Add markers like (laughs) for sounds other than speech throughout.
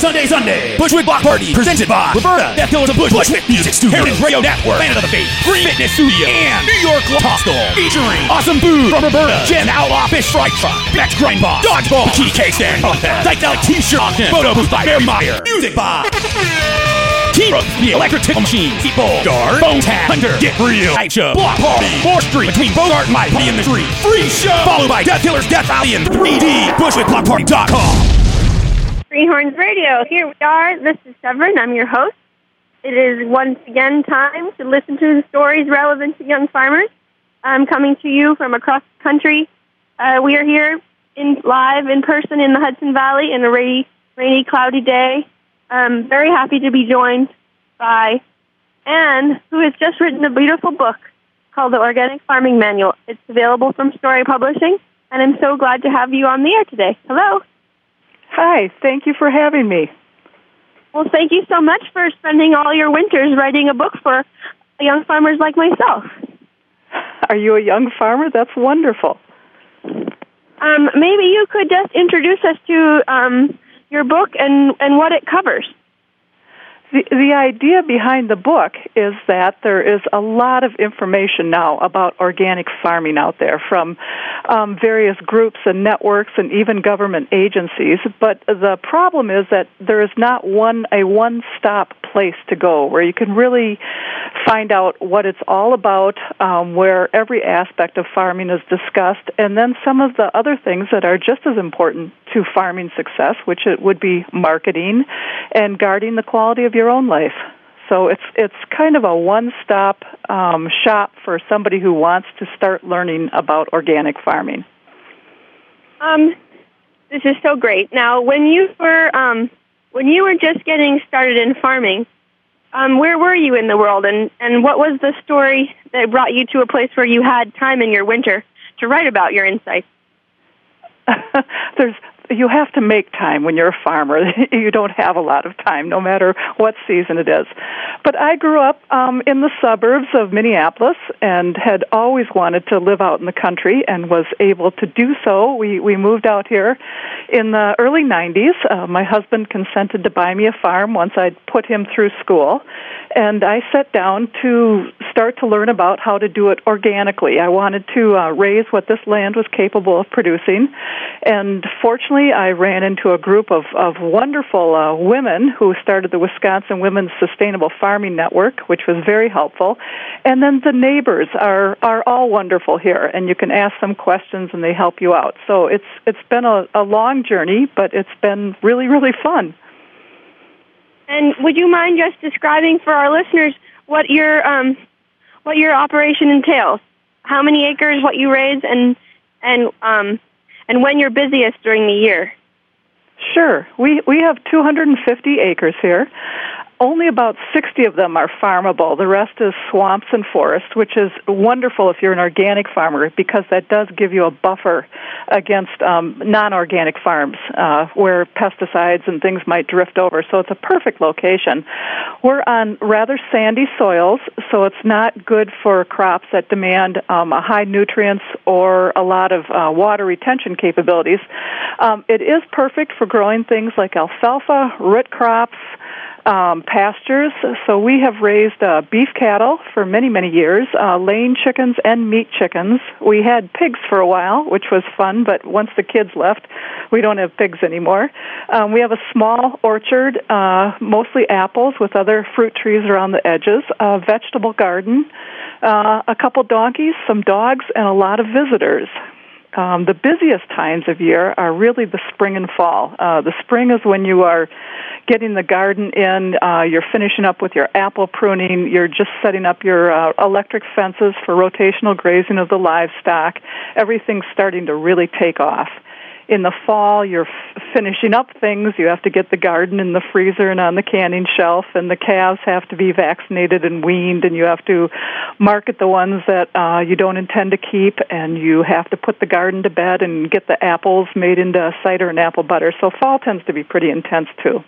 Sunday, Sunday. Bushwick Block Party, presented by Roberta, Death Killers of Bushwick, Bushwick Music Studio, Heritage Radio Network, Planet of the Faith, Green Fitness Studio, and New York Talk Store. Featuring awesome food from Roberta, Jen Outlaw Fish Fry Truck, Bex Grind Box, Dodgeball, Cake Stand. Psychedelic T-shirt. Photo booth by Mary Meyer, music by T-Rose, the electric tickle machine, Seatball, Guard, Bone Tag, Hunter, Get Real, Night Show, Block Party, 4th Street, between Bogart and my Party in the Street, free show, followed by Death Killers, Death and 3D, BushwickBlockParty.com. Greenhorns Radio. Here we are. This is Severine. I'm your host. It is once again time to listen to the stories relevant to young farmers. I'm coming to you from across the country. Uh, we are here in live in person in the Hudson Valley in a rainy, rainy, cloudy day. I'm very happy to be joined by Anne, who has just written a beautiful book called The Organic Farming Manual. It's available from Storey Publishing, and I'm so glad to have you on the air today. Hello. Hi, thank you for having me. Well, thank you so much for spending all your winters writing a book for young farmers like myself. Are you a young farmer? That's wonderful. Um, maybe you could just introduce us to um, your book and, and what it covers. The, the idea behind the book is that there is a lot of information now about organic farming out there from um, various groups and networks and even government agencies. But the problem is that there is not one a one stop place to go where you can really find out what it's all about, um, where every aspect of farming is discussed, and then some of the other things that are just as important to farming success, which it would be marketing and guarding the quality of your own life. So it's it's kind of a one-stop um, shop for somebody who wants to start learning about organic farming. Um, this is so great. Now, when you were um, when you were just getting started in farming, um, where were you in the world, and and what was the story that brought you to a place where you had time in your winter to write about your insights? (laughs) There's you have to make time when you're a farmer. (laughs) you don't have a lot of time, no matter what season it is. But I grew up um, in the suburbs of Minneapolis and had always wanted to live out in the country and was able to do so. We we moved out here in the early 90s. Uh, my husband consented to buy me a farm once I'd put him through school, and I sat down to start to learn about how to do it organically. I wanted to uh, raise what this land was capable of producing, and fortunately, I ran into a group of, of wonderful uh, women who started the Wisconsin Women's Sustainable Farming Network, which was very helpful. And then the neighbors are are all wonderful here, and you can ask them questions, and they help you out. So it's it's been a, a long journey, but it's been really really fun. And would you mind just describing for our listeners what your um, what your operation entails? How many acres, what you raise, and and um, and when you're busiest during the year? Sure. We we have 250 acres here only about 60 of them are farmable. The rest is swamps and forest, which is wonderful if you're an organic farmer because that does give you a buffer against um, non-organic farms uh, where pesticides and things might drift over. So it's a perfect location. We're on rather sandy soils, so it's not good for crops that demand um, a high nutrients or a lot of uh, water retention capabilities. Um, it is perfect for growing things like alfalfa, root crops, um, pastures. So we have raised uh, beef cattle for many, many years, uh, laying chickens and meat chickens. We had pigs for a while, which was fun, but once the kids left, we don't have pigs anymore. Um, we have a small orchard, uh, mostly apples with other fruit trees around the edges, a vegetable garden, uh, a couple donkeys, some dogs, and a lot of visitors. Um, the busiest times of year are really the spring and fall. Uh, the spring is when you are getting the garden in, uh, you're finishing up with your apple pruning, you're just setting up your uh, electric fences for rotational grazing of the livestock. Everything's starting to really take off in the fall you're f- finishing up things. You have to get the garden in the freezer and on the canning shelf and the calves have to be vaccinated and weaned and you have to market the ones that uh, you don't intend to keep and you have to put the garden to bed and get the apples made into cider and apple butter. So fall tends to be pretty intense too.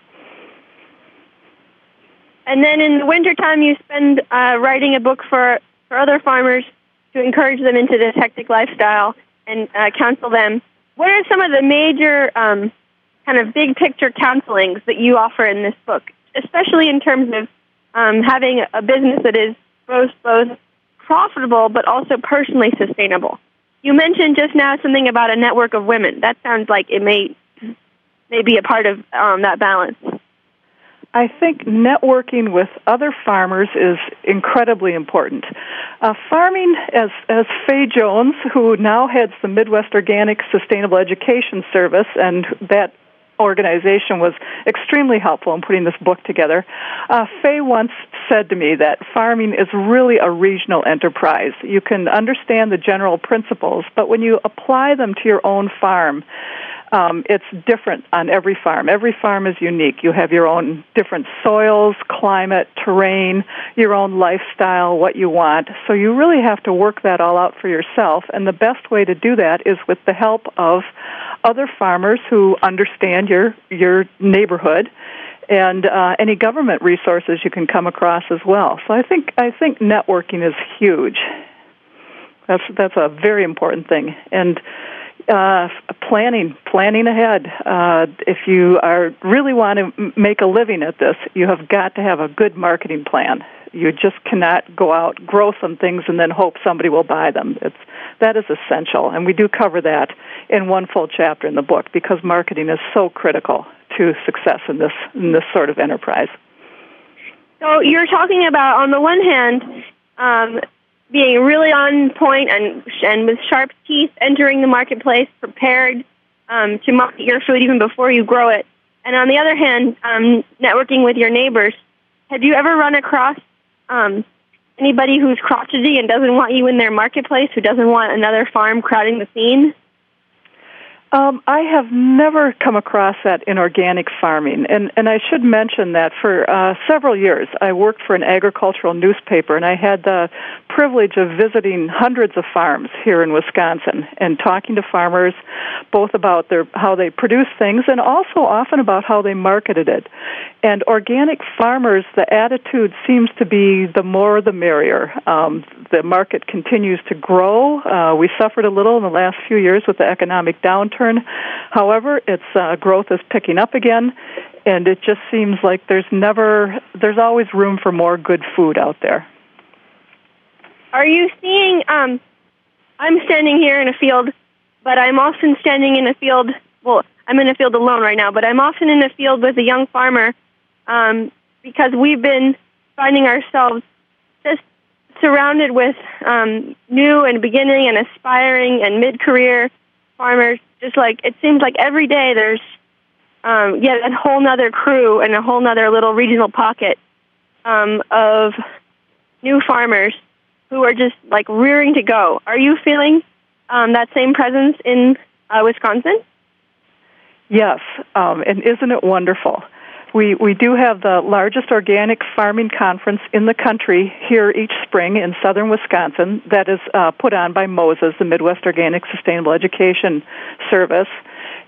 And then in the wintertime you spend uh, writing a book for, for other farmers to encourage them into the hectic lifestyle and uh, counsel them what are some of the major um, kind of big picture counselings that you offer in this book, especially in terms of um, having a business that is both both profitable but also personally sustainable. You mentioned just now something about a network of women. That sounds like it may may be a part of um, that balance. I think networking with other farmers is incredibly important. Uh, farming, as as Faye Jones, who now heads the Midwest Organic Sustainable Education Service, and that organization was extremely helpful in putting this book together. Uh, Faye once said to me that farming is really a regional enterprise. You can understand the general principles, but when you apply them to your own farm, um, it's different on every farm. Every farm is unique. You have your own different soils, climate, terrain, your own lifestyle, what you want. So you really have to work that all out for yourself. And the best way to do that is with the help of other farmers who understand your your neighborhood and uh, any government resources you can come across as well. So I think I think networking is huge. That's that's a very important thing. And uh, planning, planning ahead. Uh, if you are really want to make a living at this, you have got to have a good marketing plan. You just cannot go out, grow some things, and then hope somebody will buy them. It's that is essential, and we do cover that in one full chapter in the book because marketing is so critical to success in this in this sort of enterprise. So you're talking about, on the one hand, um, being really on point and and with sharp teeth, entering the marketplace prepared um, to market your food even before you grow it. And on the other hand, um, networking with your neighbors. Have you ever run across um, anybody who's crotchety and doesn't want you in their marketplace, who doesn't want another farm crowding the scene? Um, I have never come across that in organic farming, and and I should mention that for uh, several years I worked for an agricultural newspaper, and I had the privilege of visiting hundreds of farms here in Wisconsin and talking to farmers, both about their how they produce things and also often about how they marketed it. And organic farmers, the attitude seems to be the more the merrier. Um, the market continues to grow. Uh, we suffered a little in the last few years with the economic downturn However, its uh, growth is picking up again, and it just seems like there's never, there's always room for more good food out there. Are you seeing? Um, I'm standing here in a field, but I'm often standing in a field. Well, I'm in a field alone right now, but I'm often in a field with a young farmer um, because we've been finding ourselves just surrounded with um, new and beginning and aspiring and mid-career farmers just like it seems like every day there's um, yet a whole nother crew and a whole nother little regional pocket um, of new farmers who are just like rearing to go. Are you feeling um, that same presence in uh, Wisconsin? Yes, um, and isn't it wonderful? We we do have the largest organic farming conference in the country here each spring in southern Wisconsin. That is uh, put on by Moses, the Midwest Organic Sustainable Education Service.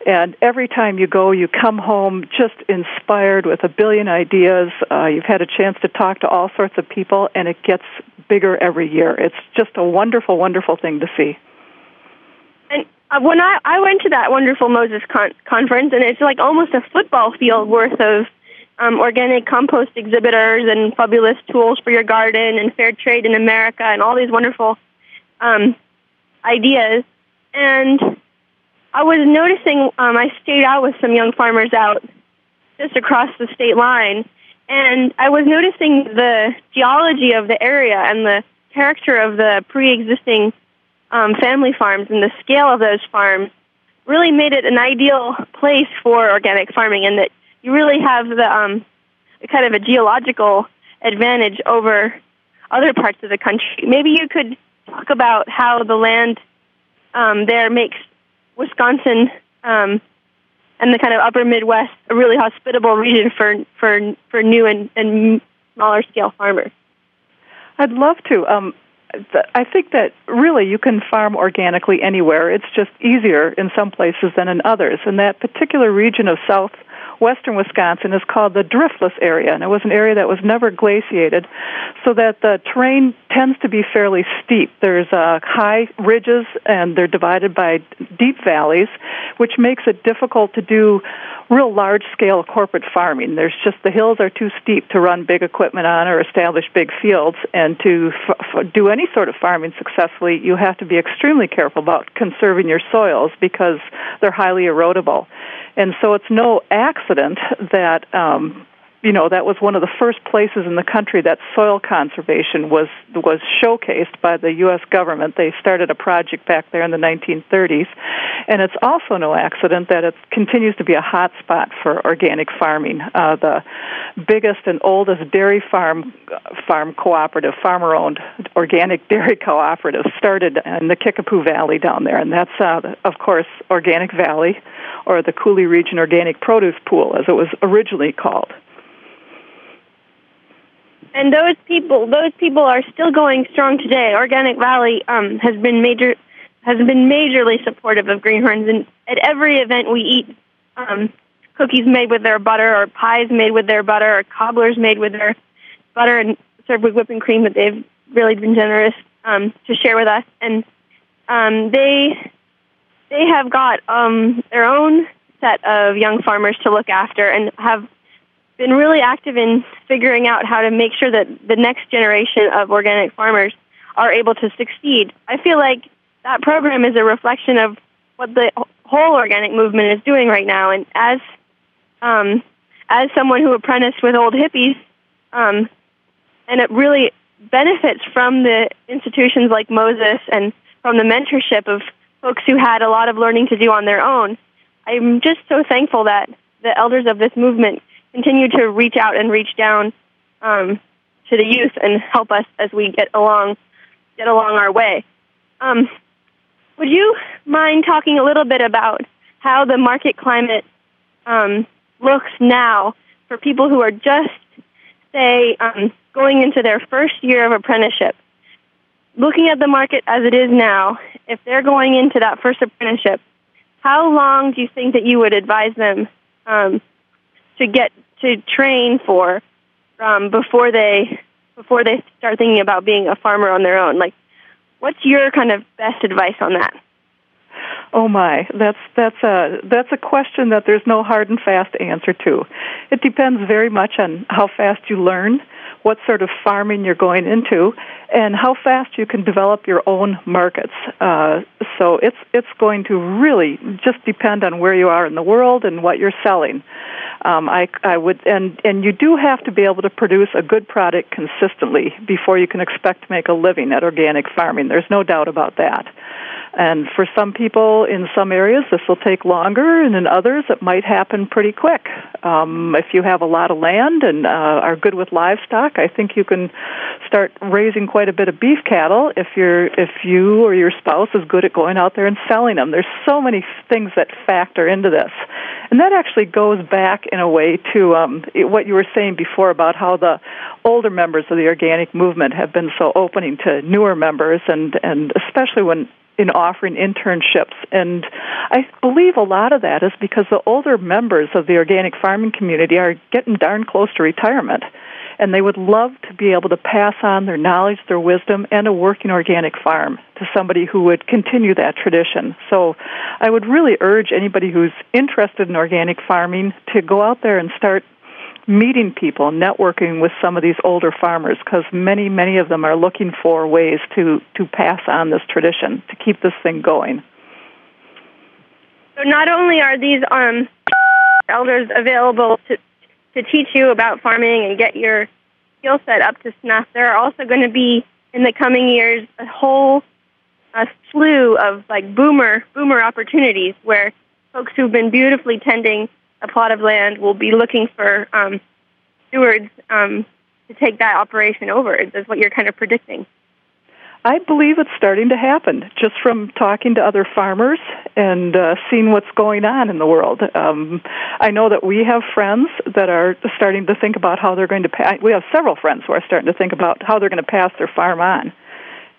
And every time you go, you come home just inspired with a billion ideas. Uh, you've had a chance to talk to all sorts of people, and it gets bigger every year. It's just a wonderful, wonderful thing to see. Uh, when I, I went to that wonderful Moses con- conference, and it's like almost a football field worth of um, organic compost exhibitors and fabulous tools for your garden and fair trade in America and all these wonderful um, ideas. And I was noticing, um, I stayed out with some young farmers out just across the state line, and I was noticing the geology of the area and the character of the pre-existing um, family farms and the scale of those farms really made it an ideal place for organic farming, and that you really have the um, kind of a geological advantage over other parts of the country. Maybe you could talk about how the land um, there makes Wisconsin um, and the kind of upper Midwest a really hospitable region for for for new and, and smaller scale farmers. I'd love to. Um, I think that really you can farm organically anywhere. It's just easier in some places than in others. And that particular region of South western Wisconsin is called the driftless area, and it was an area that was never glaciated, so that the terrain tends to be fairly steep. There's uh, high ridges, and they're divided by deep valleys, which makes it difficult to do real large scale corporate farming. There's just the hills are too steep to run big equipment on or establish big fields, and to f- f- do any sort of farming successfully, you have to be extremely careful about conserving your soils because they're highly erodible. And so it's no accident that um, you know that was one of the first places in the country that soil conservation was was showcased by the U.S. government. They started a project back there in the 1930s, and it's also no accident that it continues to be a hot spot for organic farming. Uh, the biggest and oldest dairy farm farm cooperative, farmer-owned organic (laughs) dairy cooperative, started in the Kickapoo Valley down there, and that's uh, of course Organic Valley, or the Coulee Region Organic Produce Pool, as it was originally called. And those people those people are still going strong today. Organic Valley um, has been major has been majorly supportive of greenhorns, and at every event we eat um, cookies made with their butter, or pies made with their butter, or cobblers made with their butter and served with whipping cream that they've really been generous um, to share with us, and um, they they have got um, their own set of young farmers to look after and have been really active in figuring out how to make sure that the next generation of organic farmers are able to succeed. I feel like that program is a reflection of what the whole organic movement is doing right now. And as um, as someone who apprenticed with old hippies, um, and it really benefits from the institutions like Moses and from the mentorship of folks who had a lot of learning to do on their own. I'm just so thankful that the elders of this movement continue to reach out and reach down um, to the youth and help us as we get along get along our way. Um, would you mind talking a little bit about how the market climate um, looks now for people who are just, say, um, going into their first year of apprenticeship? Looking at the market as it is now, if they're going into that first apprenticeship, how long do you think that you would advise them um, to get to train for um, before they before they start thinking about being a farmer on their own? Like, what's your kind of best advice on that? Oh my, that's that's a that's a question that there's no hard and fast answer to. It depends very much on how fast you learn, what sort of farming you're going into, and how fast you can develop your own markets. Uh, so it's it's going to really just depend on where you are in the world and what you're selling. Um, I, I would, and and you do have to be able to produce a good product consistently before you can expect to make a living at organic farming. There's no doubt about that. And for some people in some areas, this will take longer, and in others, it might happen pretty quick. Um, if you have a lot of land and uh, are good with livestock, I think you can start raising quite a bit of beef cattle if you're if you or your spouse is good at going out there and selling them. There's so many things that factor into this, and that actually goes back in a way to um, what you were saying before about how the older members of the organic movement have been so opening to newer members, and and especially when in offering internships. And I believe a lot of that is because the older members of the organic farming community are getting darn close to retirement. And they would love to be able to pass on their knowledge, their wisdom, and a working organic farm to somebody who would continue that tradition. So I would really urge anybody who's interested in organic farming to go out there and start meeting people, networking with some of these older farmers, because many, many of them are looking for ways to, to pass on this tradition, to keep this thing going. So not only are these um, elders available to, to teach you about farming and get your skill set up to snuff, there are also going to be in the coming years a whole a slew of like boomer boomer opportunities where folks who've been beautifully tending a plot of land will be looking for um, stewards um, to take that operation over. Is what you're kind of predicting. I believe it's starting to happen just from talking to other farmers and uh, seeing what's going on in the world. Um, I know that we have friends that are starting to think about how they're going to. Pa- we have several friends who are starting to think about how they're going to pass their farm on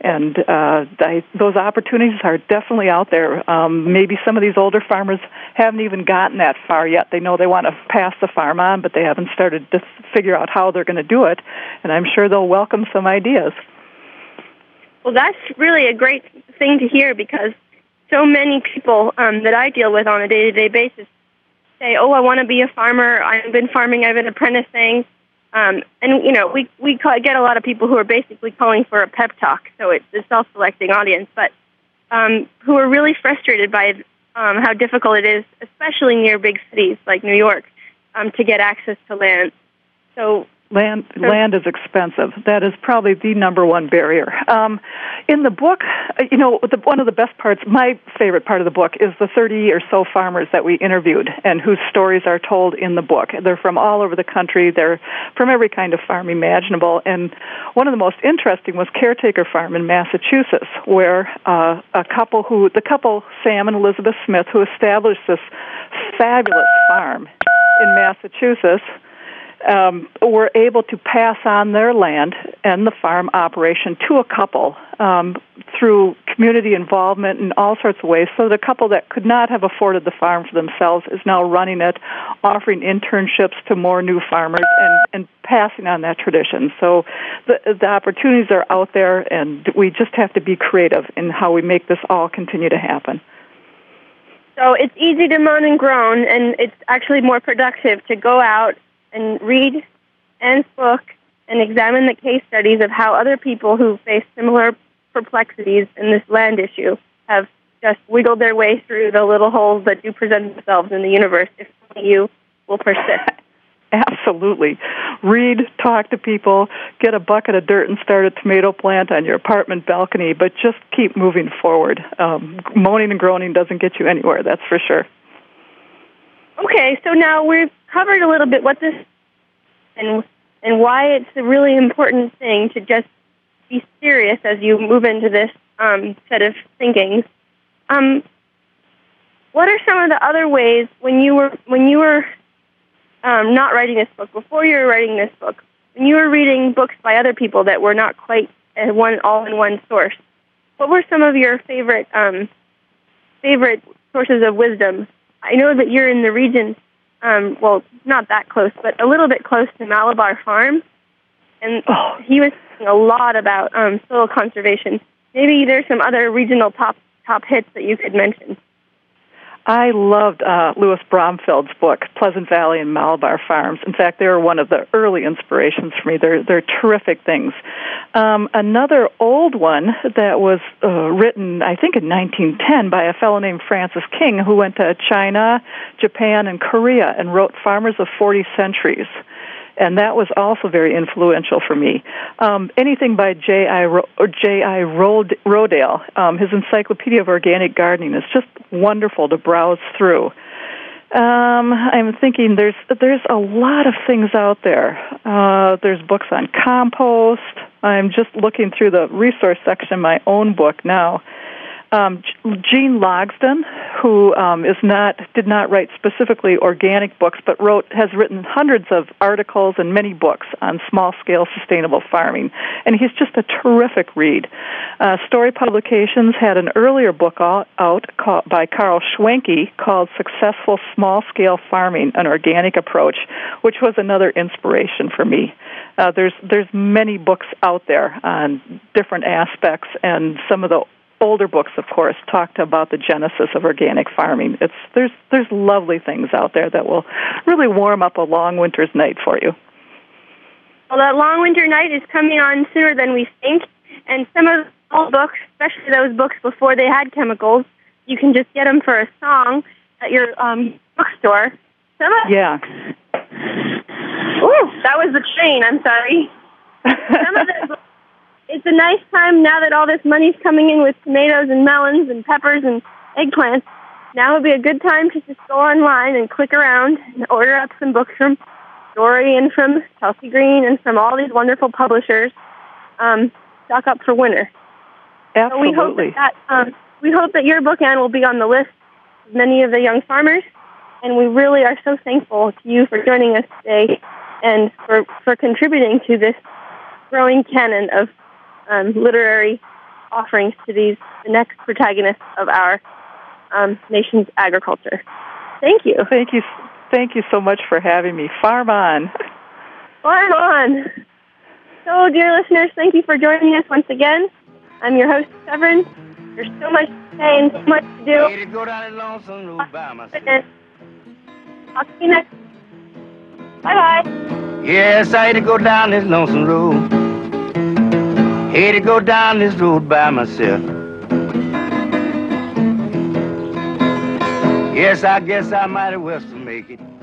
and uh, I, those opportunities are definitely out there. Um, maybe some of these older farmers haven't even gotten that far yet. They know they want to pass the farm on, but they haven't started to figure out how they're going to do it. And I'm sure they'll welcome some ideas. Well, that's really a great thing to hear because so many people um, that I deal with on a day-to-day basis say, "Oh, I want to be a farmer. I've been farming. I've been apprenticing." Um, and you know, we we call, get a lot of people who are basically calling for a pep talk, so it's a self-selecting audience, but um, who are really frustrated by um, how difficult it is, especially near big cities like New York, um, to get access to land. So Land land is expensive. That is probably the number one barrier. Um, in the book, uh, you know, the, one of the best parts, my favorite part of the book, is the 30 or so farmers that we interviewed and whose stories are told in the book. They're from all over the country. They're from every kind of farm imaginable. And one of the most interesting was Caretaker Farm in Massachusetts, where uh, a couple who, the couple Sam and Elizabeth Smith, who established this fabulous farm in Massachusetts um, were able to pass on their land and the farm operation to a couple um, through community involvement in all sorts of ways. So the couple that could not have afforded the farm for themselves is now running it, offering internships to more new farmers, and, and passing on that tradition. So the, the opportunities are out there, and we just have to be creative in how we make this all continue to happen. So it's easy to moan and groan, and it's actually more productive to go out and read Anne's book and examine the case studies of how other people who face similar perplexities in this land issue have just wiggled their way through the little holes that do present themselves in the universe if you will persist. (laughs) Absolutely. Read, talk to people, get a bucket of dirt and start a tomato plant on your apartment balcony, but just keep moving forward. Um, moaning and groaning doesn't get you anywhere, that's for sure. Okay, so now we've covered a little bit what this and and why it's a really important thing to just be serious as you move into this um, set of thinking. Um, what are some of the other ways when you were when you were um, not writing this book before you were writing this book when you were reading books by other people that were not quite one all in one source? What were some of your favorite um, favorite sources of wisdom I know that you're in the region, um, well, not that close, but a little bit close to Malabar Farm, and oh. he was talking a lot about um, soil conservation. Maybe there's some other regional top top hits that you could mention. I loved uh, Louis Bromfield's book, Pleasant Valley and Malabar Farms. In fact, they were one of the early inspirations for me. They're they're terrific things. Um, another old one that was uh, written, I think, in 1910 by a fellow named Francis King, who went to China, Japan, and Korea and wrote Farmers of Forty Centuries and that was also very influential for me. Um, anything by J. I. Ro- J. I. Rod- Rodale, um, his Encyclopedia of Organic Gardening is just wonderful to browse through. Um, I'm thinking there's there's a lot of things out there. Uh, there's books on compost. I'm just looking through the resource section of my own book now um, Gene Logsdon, who um, is not did not write specifically organic books, but wrote has written hundreds of articles and many books on small scale sustainable farming, and he's just a terrific read. Uh, Storey Publications had an earlier book out, by Karl Schwenke called "Successful Small Scale Farming: An Organic Approach," which was another inspiration for me. Uh, there's there's many books out there on different aspects, and some of the older books, of course, talked about the genesis of organic farming. It's there's there's lovely things out there that will really warm up a long winter's night for you. Well, that long winter night is coming on sooner than we think, and some of the old books, especially those books before they had chemicals, you can just get them for a song at your um, bookstore. Some of yeah. Ooh, that was the train. I'm sorry. Some of the (laughs) it's a nice time now that all this money's coming in with tomatoes and melons and peppers and eggplants. Now would be a good time to just go online and click around and order up some books from Storey and from Chelsea Green and from all these wonderful publishers. Um, stock up for winter. Absolutely. So we hope that, that um, we hope that your book, Anne, will be on the list of many of the young farmers. And we really are so thankful to you for joining us today and for, for contributing to this growing canon of um, literary offerings to these the next protagonists of our um, nation's agriculture. Thank you. Thank you. Thank you so much for having me. Farm on. Farm on. So, dear listeners, thank you for joining us once again. I'm your host, Severine. There's so much to say and so much to do. I'll see you next. Bye bye. Yes, I had to go down this lonesome road. Had to go down this road by myself. Yes, I guess I might as well make it.